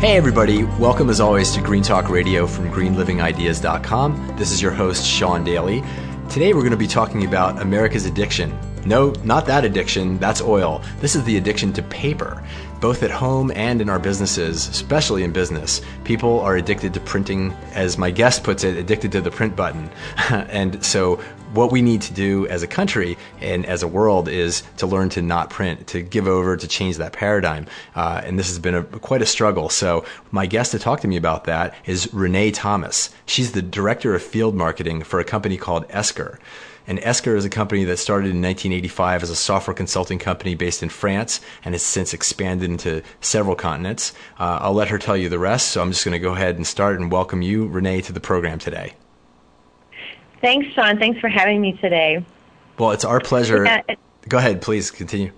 Hey, everybody. Welcome, as always, to Green Talk Radio from greenlivingideas.com. This is your host, Sean Daily. Today, we're going to be talking about America's addiction. No, not that addiction, that's oil. This is the addiction to paper both at home and in our businesses, especially in business. People are addicted to printing, as my guest puts it, addicted to the print button. and so, what we need to do as a country and as a world is to learn to not print, to give over, to change that paradigm. Uh, and this has been a, quite a struggle. So, my guest to talk to me about that is Renee Thomas. She's the director of field marketing for a company called Esker. And Esker is a company that started in 1985 as a software consulting company based in France and has since expanded into several continents. Uh, I'll let her tell you the rest, so I'm just going to go ahead and start and welcome you, Renee, to the program today. Thanks, Sean. Thanks for having me today. Well, it's our pleasure. Yeah, go ahead, please continue.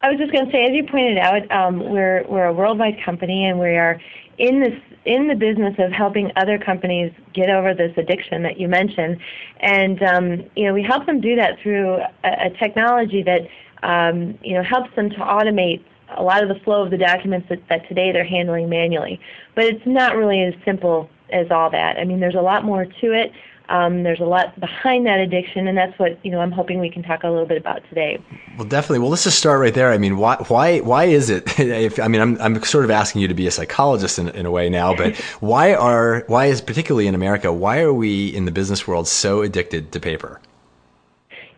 I was just going to say, as you pointed out, um, we're we're a worldwide company, and we are in this in the business of helping other companies get over this addiction that you mentioned, and um, you know we help them do that through a, a technology that um, you know helps them to automate a lot of the flow of the documents that, that today they're handling manually. But it's not really as simple as all that. I mean, there's a lot more to it. Um, there's a lot behind that addiction, and that's what you know. I'm hoping we can talk a little bit about today. Well, definitely. Well, let's just start right there. I mean, why why why is it? If, I mean, I'm I'm sort of asking you to be a psychologist in, in a way now, but why are why is particularly in America? Why are we in the business world so addicted to paper?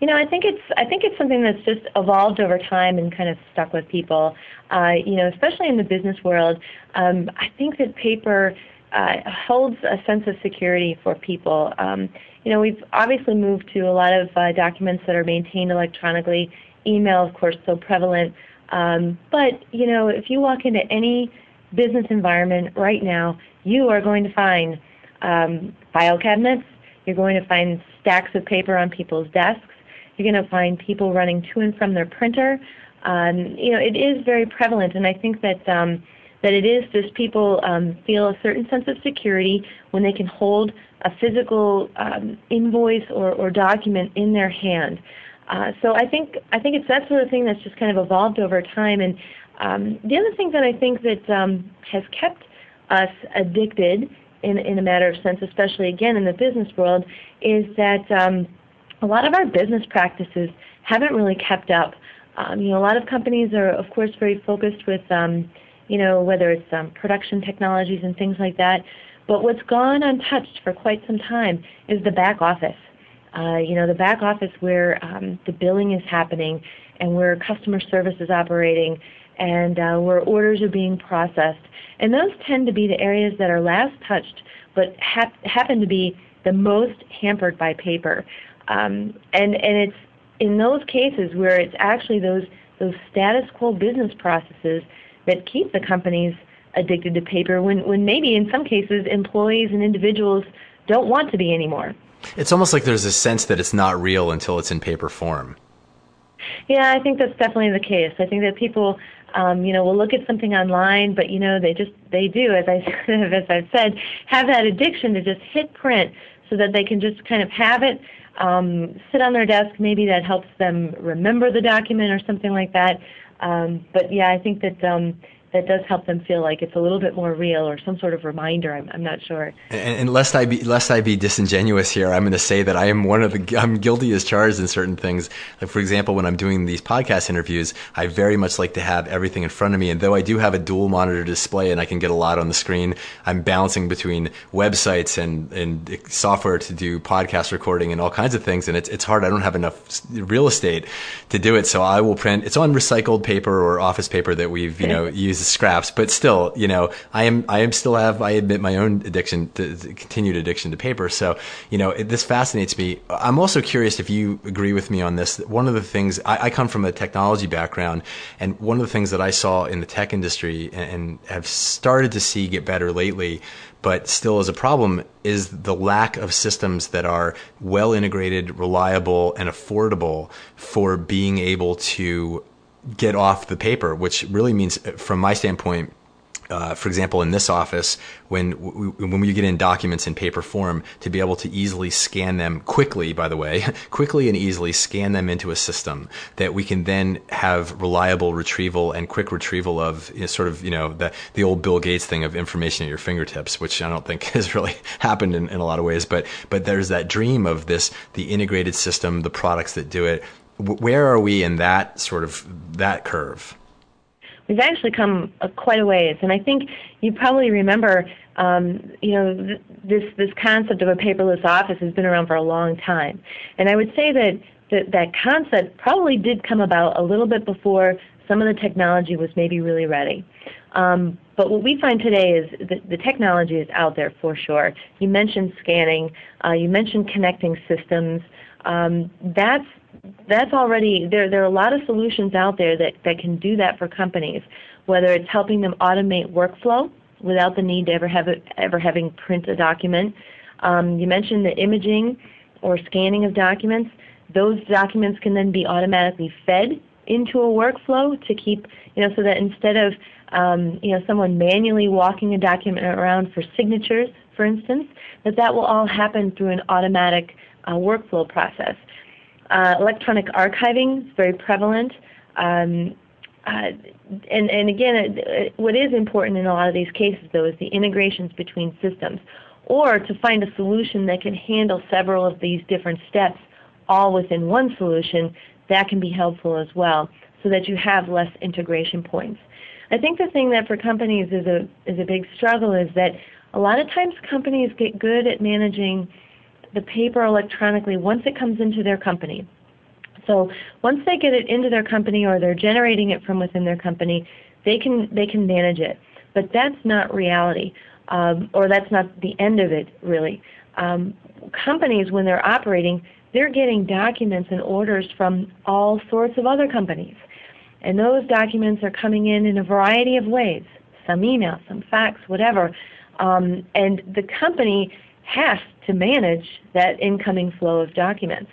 You know, I think it's I think it's something that's just evolved over time and kind of stuck with people. Uh, you know, especially in the business world. Um, I think that paper uh, holds a sense of security for people. Um, you know, we've obviously moved to a lot of uh, documents that are maintained electronically. Email, of course, so prevalent. Um, but you know, if you walk into any business environment right now, you are going to find um, file cabinets. You're going to find stacks of paper on people's desks. You're going to find people running to and from their printer. Um, you know, it is very prevalent, and I think that um, that it is just people um, feel a certain sense of security when they can hold a physical um, invoice or, or document in their hand. Uh, so I think I think it's that sort of thing that's just kind of evolved over time. And um, the other thing that I think that um, has kept us addicted in in a matter of sense, especially again in the business world, is that um, a lot of our business practices haven't really kept up. Um, you know, a lot of companies are, of course, very focused with um, you know, whether it's um, production technologies and things like that. But what's gone untouched for quite some time is the back office. Uh, you know, the back office where um, the billing is happening and where customer service is operating and uh, where orders are being processed. And those tend to be the areas that are last touched but hap- happen to be the most hampered by paper. Um, and, and it's in those cases where it's actually those, those status quo business processes that keep the companies addicted to paper when, when maybe in some cases employees and individuals don't want to be anymore. It's almost like there's a sense that it's not real until it's in paper form. Yeah, I think that's definitely the case. I think that people, um, you know, will look at something online, but you know, they just they do, as I as I've said, have that addiction to just hit print so that they can just kind of have it um, sit on their desk. Maybe that helps them remember the document or something like that. Um, but yeah, I think that um, that does help them feel like it's a little bit more real or some sort of reminder. I'm, I'm not sure. And, and, lest I be lest I be disingenuous here, I'm going to say that I am one of the I'm guilty as charged in certain things. Like for example, when I'm doing these podcast interviews, I very much like to have everything in front of me. And though I do have a dual monitor display and I can get a lot on the screen, I'm balancing between websites and and software to do podcast recording and all kinds of things. And it's it's hard. I don't have enough real estate to do it. So I will print. It's on recycled paper or office paper that we've you know used scraps. But still, you know, I am I am still have I admit my own addiction to, to continued addiction to paper. So you know, it, this fascinates me. I'm also curious if you agree with me on this. One of the things I, I come from a technology background, and one of the things that I saw in the tech industry and, and have started to see get better lately but still is a problem is the lack of systems that are well integrated, reliable, and affordable for being able to get off the paper, which really means, from my standpoint, uh, for example, in this office, when when we get in documents in paper form, to be able to easily scan them quickly, by the way, quickly and easily scan them into a system that we can then have reliable retrieval and quick retrieval of you know, sort of you know the the old Bill Gates thing of information at your fingertips, which I don't think has really happened in, in a lot of ways, but but there's that dream of this the integrated system, the products that do it. Where are we in that sort of that curve? we've actually come a, quite a ways. And I think you probably remember, um, you know, th- this this concept of a paperless office has been around for a long time. And I would say that that, that concept probably did come about a little bit before some of the technology was maybe really ready. Um, but what we find today is that the technology is out there for sure. You mentioned scanning. Uh, you mentioned connecting systems. Um, that's that's already there. There are a lot of solutions out there that, that can do that for companies, whether it's helping them automate workflow without the need to ever have it, ever having print a document. Um, you mentioned the imaging or scanning of documents. Those documents can then be automatically fed into a workflow to keep, you know, so that instead of, um, you know, someone manually walking a document around for signatures, for instance, that that will all happen through an automatic uh, workflow process. Uh, electronic archiving is very prevalent. Um, uh, and, and again, uh, what is important in a lot of these cases, though, is the integrations between systems, or to find a solution that can handle several of these different steps all within one solution. That can be helpful as well, so that you have less integration points. I think the thing that for companies is a is a big struggle is that a lot of times companies get good at managing the paper electronically once it comes into their company. So once they get it into their company or they're generating it from within their company, they can they can manage it. But that's not reality, um, or that's not the end of it really. Um, companies, when they're operating, they're getting documents and orders from all sorts of other companies, and those documents are coming in in a variety of ways. Some email, some fax, whatever. Um, and the company has to manage that incoming flow of documents.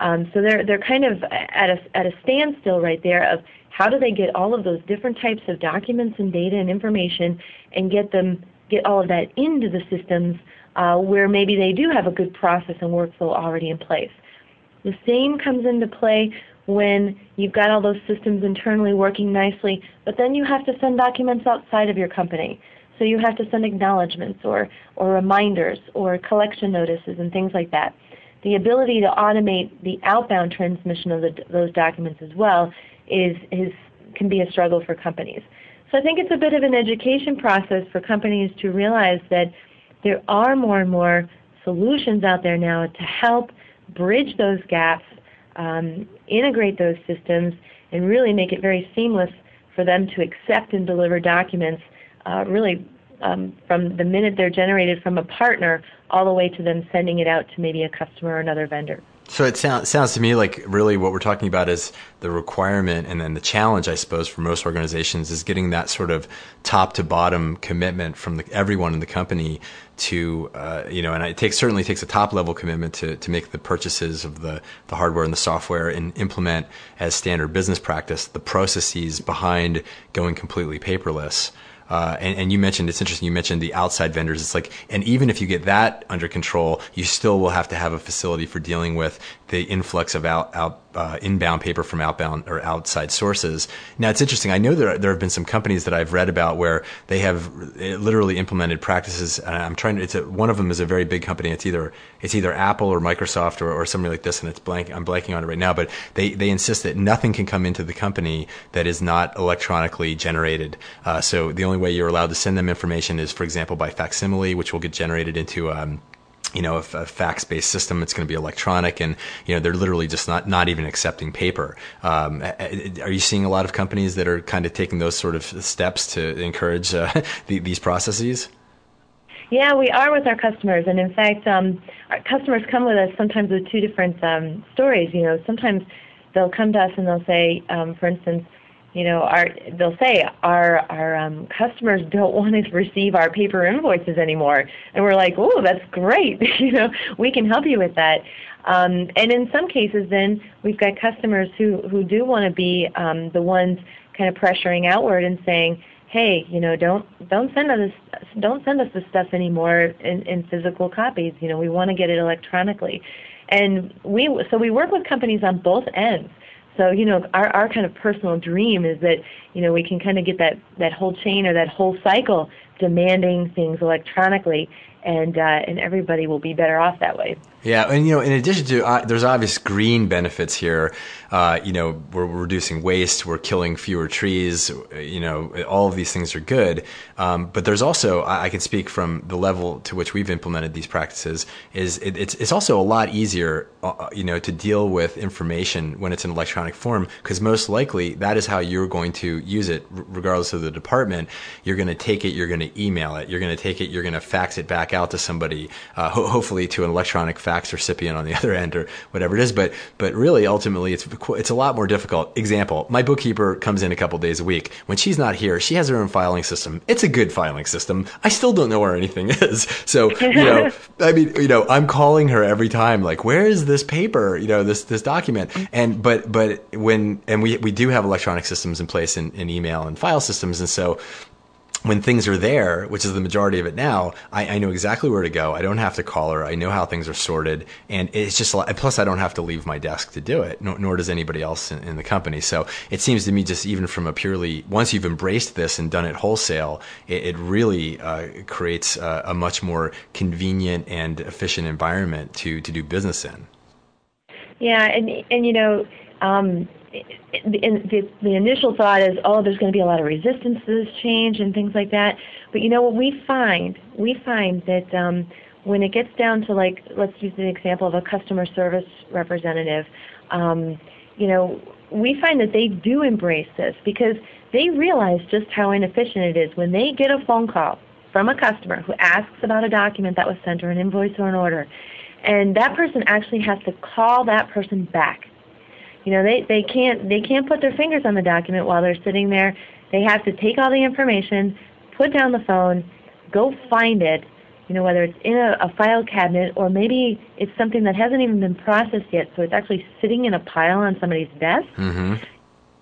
Um, so they're they're kind of at a at a standstill right there of how do they get all of those different types of documents and data and information and get them get all of that into the systems uh, where maybe they do have a good process and workflow already in place. The same comes into play when you've got all those systems internally working nicely, but then you have to send documents outside of your company. So you have to send acknowledgments or, or reminders or collection notices and things like that. The ability to automate the outbound transmission of the, those documents as well is, is, can be a struggle for companies. So I think it's a bit of an education process for companies to realize that there are more and more solutions out there now to help bridge those gaps, um, integrate those systems, and really make it very seamless for them to accept and deliver documents uh, really um, from the minute they're generated from a partner all the way to them sending it out to maybe a customer or another vendor. So it sounds sounds to me like really what we're talking about is the requirement and then the challenge, I suppose, for most organizations is getting that sort of top to bottom commitment from the, everyone in the company to uh, you know, and it takes certainly takes a top level commitment to to make the purchases of the the hardware and the software and implement as standard business practice the processes behind going completely paperless. Uh, and, and, you mentioned it's interesting. You mentioned the outside vendors. It's like, and even if you get that under control, you still will have to have a facility for dealing with the influx of out, out uh, inbound paper from outbound or outside sources. Now it's interesting. I know there there have been some companies that I've read about where they have literally implemented practices. And I'm trying to. It's a, one of them is a very big company. It's either it's either Apple or Microsoft or, or somebody like this, and it's blank. I'm blanking on it right now. But they they insist that nothing can come into the company that is not electronically generated. Uh, so the only way you're allowed to send them information is, for example, by facsimile, which will get generated into um, you know, a, a fax-based system, it's going to be electronic, and you know, they're literally just not not even accepting paper. Um, are you seeing a lot of companies that are kind of taking those sort of steps to encourage uh, the, these processes? Yeah, we are with our customers, and in fact, um, our customers come with us sometimes with two different um, stories. You know, sometimes they'll come to us and they'll say, um, for instance, you know, our they'll say our our um, customers don't want to receive our paper invoices anymore, and we're like, oh, that's great. you know, we can help you with that. Um, and in some cases, then we've got customers who who do want to be um, the ones kind of pressuring outward and saying, hey, you know, don't don't send us don't send us this stuff anymore in, in physical copies. You know, we want to get it electronically. And we so we work with companies on both ends. So, you know, our, our kind of personal dream is that, you know, we can kind of get that, that whole chain or that whole cycle demanding things electronically and uh, and everybody will be better off that way. Yeah, and you know, in addition to uh, there's obvious green benefits here. Uh, you know, we're, we're, reducing waste, we're killing fewer trees. You know, all of these things are good. Um, but there's also, I, I, can speak from the level to which we've implemented these practices. Is it, it's it's also a lot easier, uh, uh, you know, to deal with information when it's in electronic form because most likely that is how you're going to use it, regardless of the department. You're going to take it, you're going to email it, you're going to take it, you're going to fax it back out to somebody, uh, ho- hopefully to an electronic fax recipient on the other end or whatever it is. But but really, ultimately, it's it's a lot more difficult. Example: My bookkeeper comes in a couple days a week. When she's not here, she has her own filing system. It's a good filing system. I still don't know where anything is. So you know, I mean, you know, I'm calling her every time, like, where is this paper? You know, this this document. And but but when and we we do have electronic systems in place in, in email and file systems, and so when things are there, which is the majority of it now, I, I, know exactly where to go. I don't have to call her. I know how things are sorted, and it's just. Plus, I don't have to leave my desk to do it, nor, nor does anybody else in, in, the company. So it seems to me, just even from a purely once you've embraced this and done it wholesale, it, it really uh, creates a, a much more convenient and efficient environment to to do business in. Yeah, and and you know. Um, the, the initial thought is, oh, there's going to be a lot of resistance to this change and things like that. But you know what we find? We find that um, when it gets down to like, let's use the example of a customer service representative. Um, you know, we find that they do embrace this because they realize just how inefficient it is when they get a phone call from a customer who asks about a document that was sent or an invoice or an order, and that person actually has to call that person back you know, they, they can't they can't put their fingers on the document while they're sitting there. They have to take all the information, put down the phone, go find it, you know, whether it's in a, a file cabinet or maybe it's something that hasn't even been processed yet, so it's actually sitting in a pile on somebody's desk. Mm-hmm.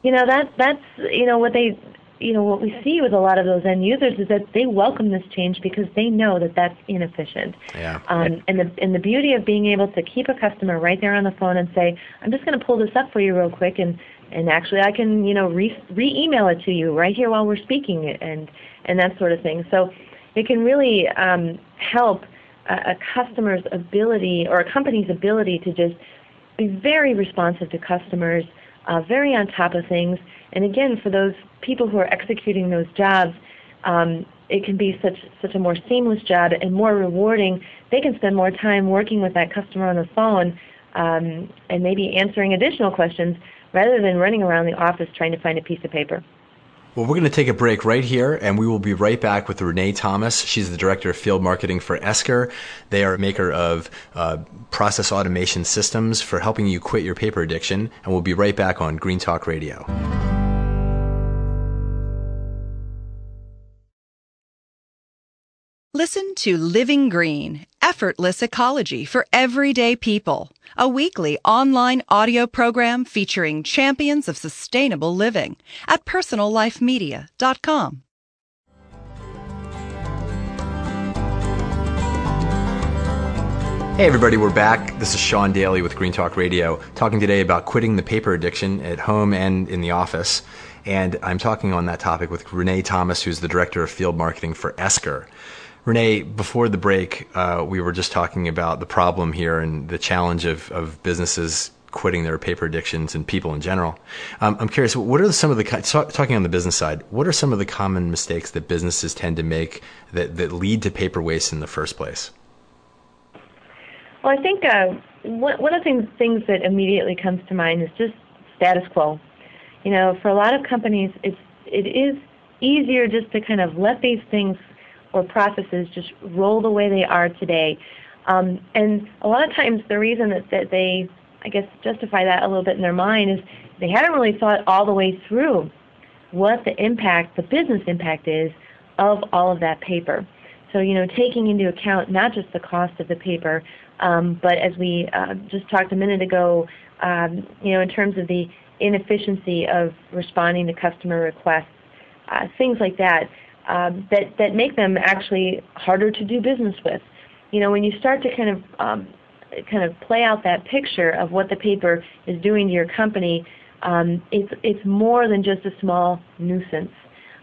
You know, that that's you know what they you know what we see with a lot of those end users is that they welcome this change because they know that that's inefficient. Yeah. Um, and the and the beauty of being able to keep a customer right there on the phone and say, I'm just going to pull this up for you real quick, and and actually I can you know re email it to you right here while we're speaking and and that sort of thing. So it can really um, help a, a customer's ability or a company's ability to just be very responsive to customers, uh, very on top of things. And again, for those people who are executing those jobs, um, it can be such such a more seamless job and more rewarding. They can spend more time working with that customer on the phone um, and maybe answering additional questions rather than running around the office trying to find a piece of paper. Well, we're going to take a break right here, and we will be right back with Renee Thomas. She's the director of field marketing for Esker. They are a maker of uh, process automation systems for helping you quit your paper addiction, and we'll be right back on Green Talk Radio. Listen to Living Green, effortless ecology for everyday people, a weekly online audio program featuring champions of sustainable living at personallifemedia.com. Hey, everybody, we're back. This is Sean Daily with Green Talk Radio, talking today about quitting the paper addiction at home and in the office. And I'm talking on that topic with Renee Thomas, who's the Director of Field Marketing for Esker. Renee, before the break, uh, we were just talking about the problem here and the challenge of, of businesses quitting their paper addictions and people in general. Um, I'm curious, what are some of the talking on the business side? What are some of the common mistakes that businesses tend to make that that lead to paper waste in the first place? Well, I think uh, one, of the things, things that immediately comes to mind is just status quo. You know, for a lot of companies, it's it is easier just to kind of let these things or processes just roll the way they are today. Um, and a lot of times, the reason that, that they, I guess, justify that a little bit in their mind is they haven't really thought all the way through what the impact, the business impact is of all of that paper. So, you know, taking into account not just the cost of the paper, um, but as we uh, just talked a minute ago, um, you know, in terms of the inefficiency of responding to customer requests, uh, things like that, um, that that make them actually harder to do business with. You know, when you start to kind of um, kind of play out that picture of what the paper is doing to your company, um, it's it's more than just a small nuisance.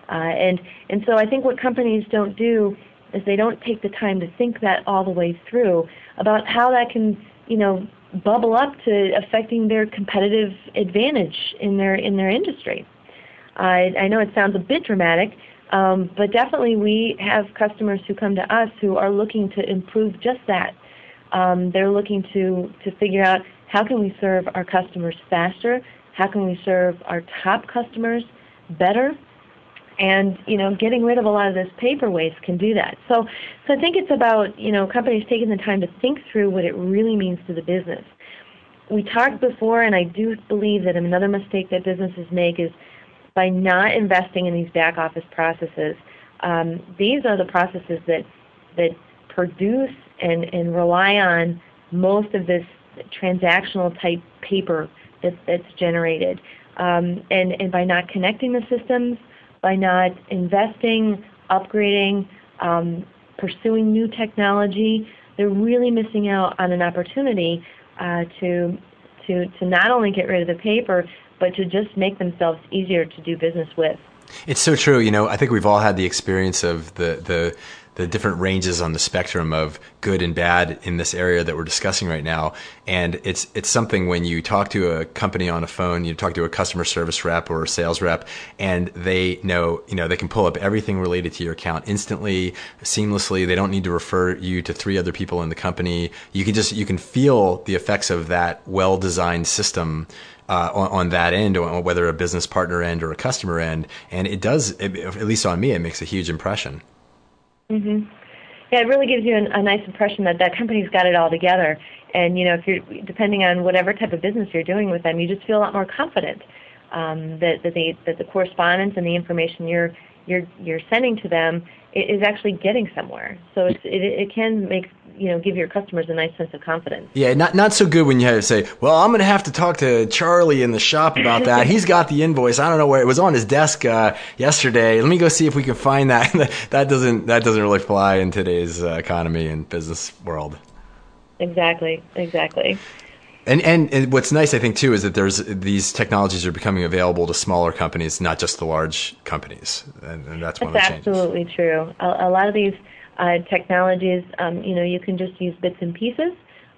Uh, and and so I think what companies don't do is they don't take the time to think that all the way through about how that can, you know, bubble up to affecting their competitive advantage in their in their industry. I, I know it sounds a bit dramatic, um, but definitely we have customers who come to us who are looking to improve just that. Um, they're looking to to figure out how can we serve our customers faster, how can we serve our top customers better, and you know getting rid of a lot of this paper waste can do that so so i think it's about you know companies taking the time to think through what it really means to the business we talked before and i do believe that another mistake that businesses make is by not investing in these back office processes um, these are the processes that that produce and, and rely on most of this transactional type paper that, that's generated. Um, and, and by not connecting the systems by not investing, upgrading, um, pursuing new technology, they're really missing out on an opportunity uh, to to to not only get rid of the paper, but to just make themselves easier to do business with. It's so true. You know, I think we've all had the experience of the the the different ranges on the spectrum of good and bad in this area that we're discussing right now. And it's it's something when you talk to a company on a phone, you talk to a customer service rep or a sales rep, and they know you know they can pull up everything related to your account instantly, seamlessly. They don't need to refer you to three other people in the company. You can just you can feel the effects of that well designed system. Uh, on, on, that end, whether a business partner end or a customer end, and it does, it, at least on me, it makes a huge impression. Mhm. Yeah, it really gives you an, a nice impression that that company's got it all together. And you know, if you're depending on whatever type of business you're doing with them, you just feel a lot more confident um, that that, they, that the correspondence and the information you're you're you're sending to them is actually getting somewhere. So it's, it it can make you know give your customers a nice sense of confidence. Yeah, not not so good when you have to say, well, I'm going to have to talk to Charlie in the shop about that. He's got the invoice. I don't know where it was on his desk uh, yesterday. Let me go see if we can find that. that doesn't that doesn't really fly in today's uh, economy and business world. Exactly. Exactly. And, and, and what's nice, I think, too, is that there's these technologies are becoming available to smaller companies, not just the large companies, and, and that's, that's one of the changes. absolutely true. A, a, lot of these uh, technologies, um, you know, you can just use bits and pieces.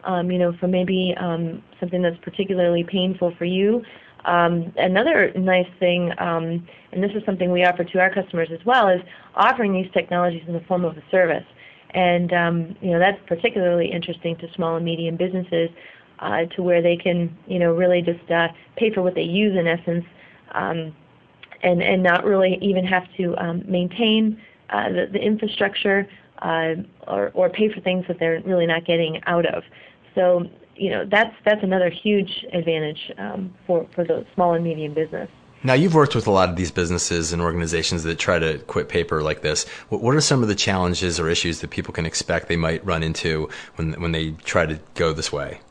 Um, you know, for maybe um, something that's particularly painful for you. Um, another nice thing, um, and this is something we offer to our customers as well, is offering these technologies in the form of a service. And um, you know that's particularly interesting to small and medium businesses uh, to where they can, you know, really just uh, pay for what they use in essence, um, and and not really even have to um, maintain uh, the, the infrastructure uh, or or pay for things that they're really not getting out of. So you know that's that's another huge advantage um, for for the small and medium business. Now, you've worked with a lot of these businesses and organizations that try to quit paper like this. What are some of the challenges or issues that people can expect they might run into when when they try to go this way?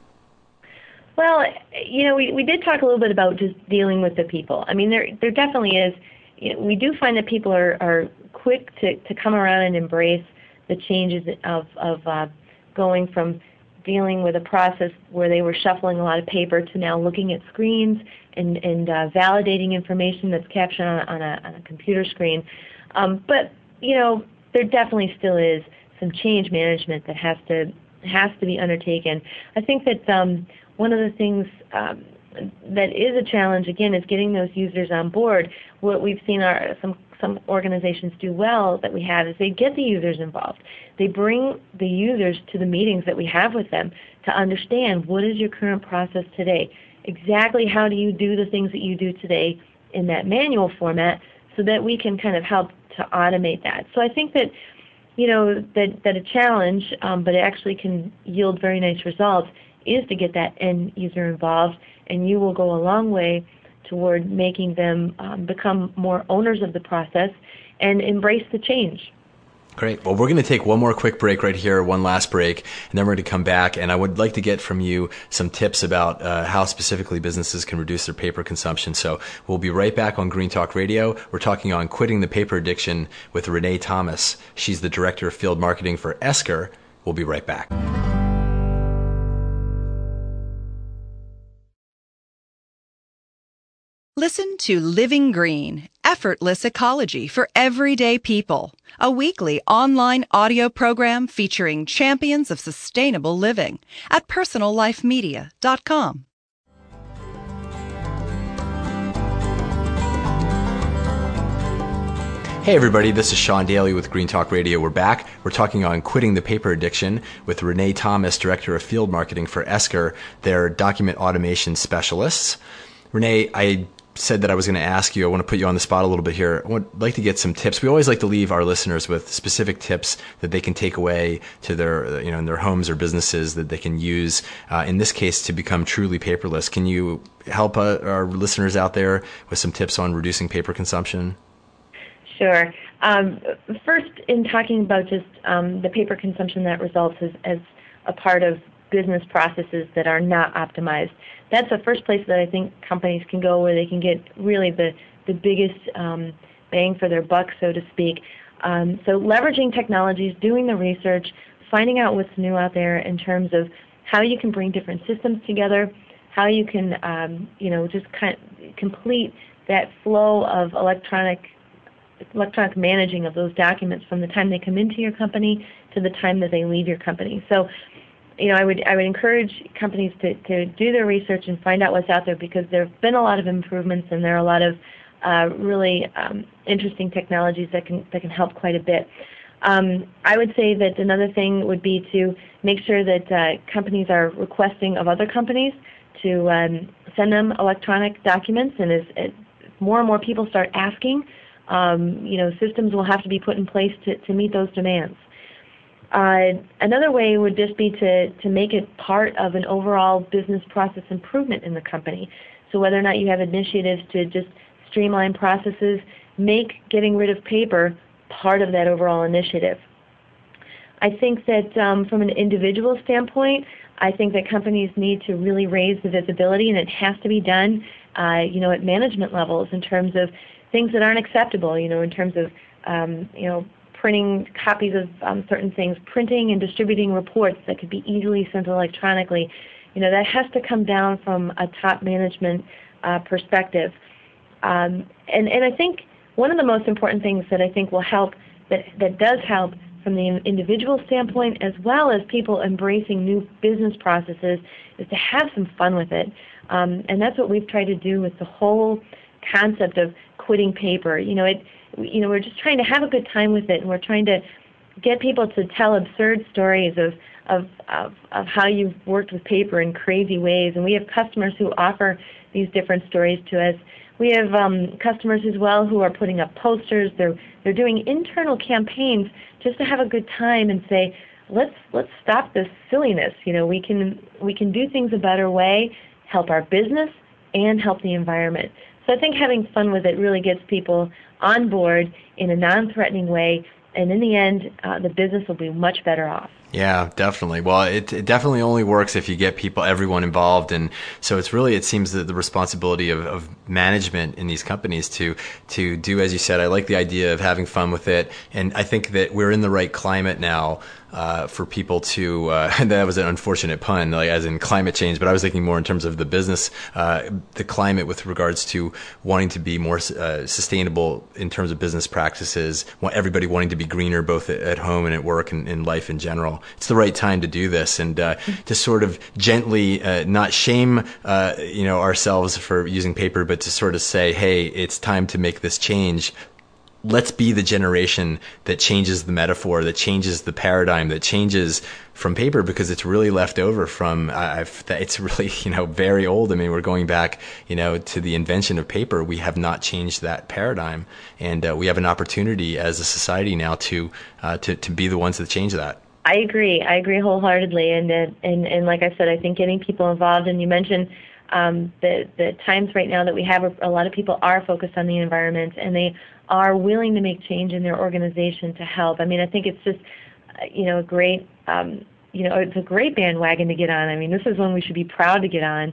Well, you know, we, we did talk a little bit about just dealing with the people. I mean, there there definitely is. You know, we do find that people are, are quick to, to come around and embrace the changes of of uh, going from dealing with a process where they were shuffling a lot of paper to now looking at screens and, and uh, validating information that's captured on, on, a, on a computer screen. Um, but you know, there definitely still is some change management that has to has to be undertaken. I think that um, one of the things um, that is a challenge again is getting those users on board. What we've seen are some some organizations do well that we have is they get the users involved. They bring the users to the meetings that we have with them to understand what is your current process today. Exactly how do you do the things that you do today in that manual format so that we can kind of help to automate that. So I think that you know that that a challenge, um, but it actually can yield very nice results, is to get that end user involved, and you will go a long way toward making them um, become more owners of the process and embrace the change. Great. Well, we're going to take one more quick break right here, one last break, and then we're going to come back. And I would like to get from you some tips about uh, how specifically businesses can reduce their paper consumption. So we'll be right back on Green Talk Radio. We're talking on quitting the paper addiction with Renee Thomas. She's the director of field marketing for Esker. We'll be right back. Listen to Living Green, effortless ecology for everyday people, a weekly online audio program featuring champions of sustainable living at personallifemedia.com. Hey everybody, this is Sean Daily with Green Talk Radio. We're back. We're talking on quitting the paper addiction with Renee Thomas, Director of Field Marketing for Esker. They're document automation specialists. Renee, I said that I was going to ask you. I want to put you on the spot a little bit here. I would like to get some tips. We always like to leave our listeners with specific tips that they can take away to their, you know, in their homes or businesses that they can use. Uh, in this case, to become truly paperless. Can you help uh, our listeners out there with some tips on reducing paper consumption? Sure. Um, first, in talking about just um, the paper consumption that results as, as a part of business processes that are not optimized that's the first place that I think companies can go where they can get really the, the biggest um, bang for their buck, so to speak. Um, so leveraging technologies, doing the research, finding out what's new out there in terms of how you can bring different systems together, how you can, um, you know, just kind of complete that flow of electronic electronic managing of those documents from the time they come into your company to the time that they leave your company. So you know, I would I would encourage companies to, to do their research and find out what's out there because there have been a lot of improvements and there are a lot of uh, really um, interesting technologies that can that can help quite a bit. Um, I would say that another thing would be to make sure that uh, companies are requesting of other companies to um, send them electronic documents, and as, as, more and more people start asking, um, you know, systems will have to be put in place to, to meet those demands. Uh, another way would just be to, to make it part of an overall business process improvement in the company. So whether or not you have initiatives to just streamline processes, make getting rid of paper part of that overall initiative. I think that um, from an individual standpoint, I think that companies need to really raise the visibility, and it has to be done, uh, you know, at management levels in terms of things that aren't acceptable. You know, in terms of um, you know printing copies of um, certain things, printing and distributing reports that could be easily sent electronically. You know, that has to come down from a top management uh, perspective. Um, and, and I think one of the most important things that I think will help, that, that does help from the individual standpoint as well as people embracing new business processes is to have some fun with it. Um, and that's what we've tried to do with the whole concept of quitting paper. You know, it, you know, we're just trying to have a good time with it, and we're trying to get people to tell absurd stories of of, of, of how you've worked with paper in crazy ways. And we have customers who offer these different stories to us. We have um, customers as well who are putting up posters. They're they're doing internal campaigns just to have a good time and say, let's let's stop this silliness. You know, we can we can do things a better way, help our business, and help the environment. So I think having fun with it really gets people on board in a non-threatening way, and in the end, uh, the business will be much better off. Yeah, definitely. Well, it, it, definitely only works if you get people, everyone involved, and so it's really it seems that the responsibility of, of management in these companies to to do as you said. I like the idea of having fun with it, and I think that we're in the right climate now uh, for people to. Uh, that was an unfortunate pun, like as in climate change, but I was thinking more in terms of the business, uh, the climate with regards to wanting to be more uh, sustainable in terms of business practices. Everybody wanting to be greener, both at home and at work and in life in general. It's the right time to do this, and uh, to sort of gently, uh, not shame, you know, ourselves for using paper, but to sort of say, hey, it's time to make this change let's be the generation that changes the metaphor, that changes the paradigm, that changes from paper because it's really left over from I've, it's really you know very old. I mean, we're going back you know to the invention of paper. We have not changed that paradigm, and uh, we have an opportunity as a society now to uh, to to be the ones that change that. I agree. I agree wholeheartedly, and and and like I said, I think getting people involved. And you mentioned um, the the times right now that we have a lot of people are focused on the environment, and they are willing to make change in their organization to help. I mean, I think it's just, uh, you know, a great, um, you know, it's a great bandwagon to get on. I mean, this is one we should be proud to get on.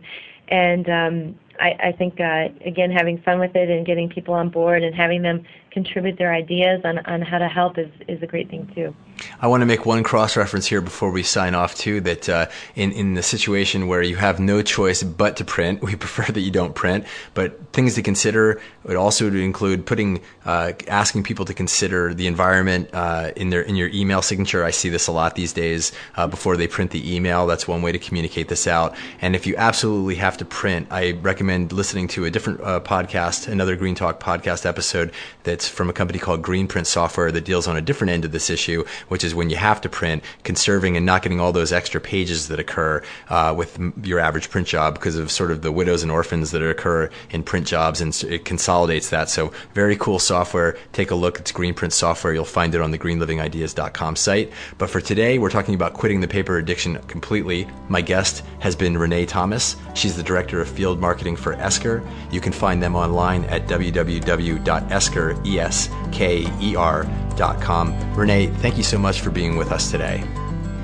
And um, I, I think, uh, again, having fun with it and getting people on board and having them contribute their ideas on, on how to help is, is a great thing too. I want to make one cross reference here before we sign off too. That uh, in in the situation where you have no choice but to print, we prefer that you don't print. But things to consider would also include putting uh, asking people to consider the environment uh, in their in your email signature. I see this a lot these days uh, before they print the email. That's one way to communicate this out. And if you absolutely have to print, I recommend listening to a different uh, podcast, another Green Talk podcast episode that's from a company called Greenprint Software that deals on a different end of this issue, which is when you have to print, conserving and not getting all those extra pages that occur uh, with your average print job because of sort of the widows and orphans that occur in print jobs, and it consolidates that. So very cool software. Take a look. It's Greenprint Software. You'll find it on the greenlivingideas.com site. But for today, we're talking about quitting the paper addiction completely. My guest has been Renee Thomas. She's the director of field marketing for Esker. You can find them online at www.esker.com E-S-K-E-R dot com. Renee, thank you so much for being with us today.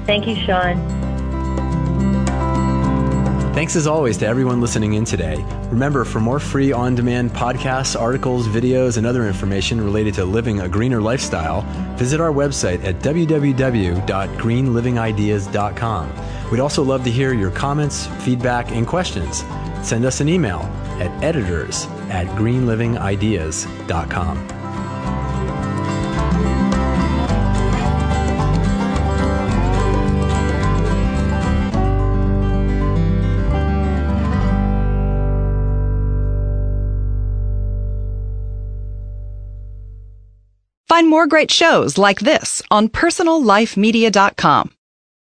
Thank you, Sean. Thanks as always to everyone listening in today. Remember, for more free on demand podcasts, articles, videos, and other information related to living a greener lifestyle, visit our website at www.greenlivingideas.com. We'd also love to hear your comments, feedback, and questions. Send us an email at editors at greenlivingideas.com. Find more great shows like this on personallifemedia.com.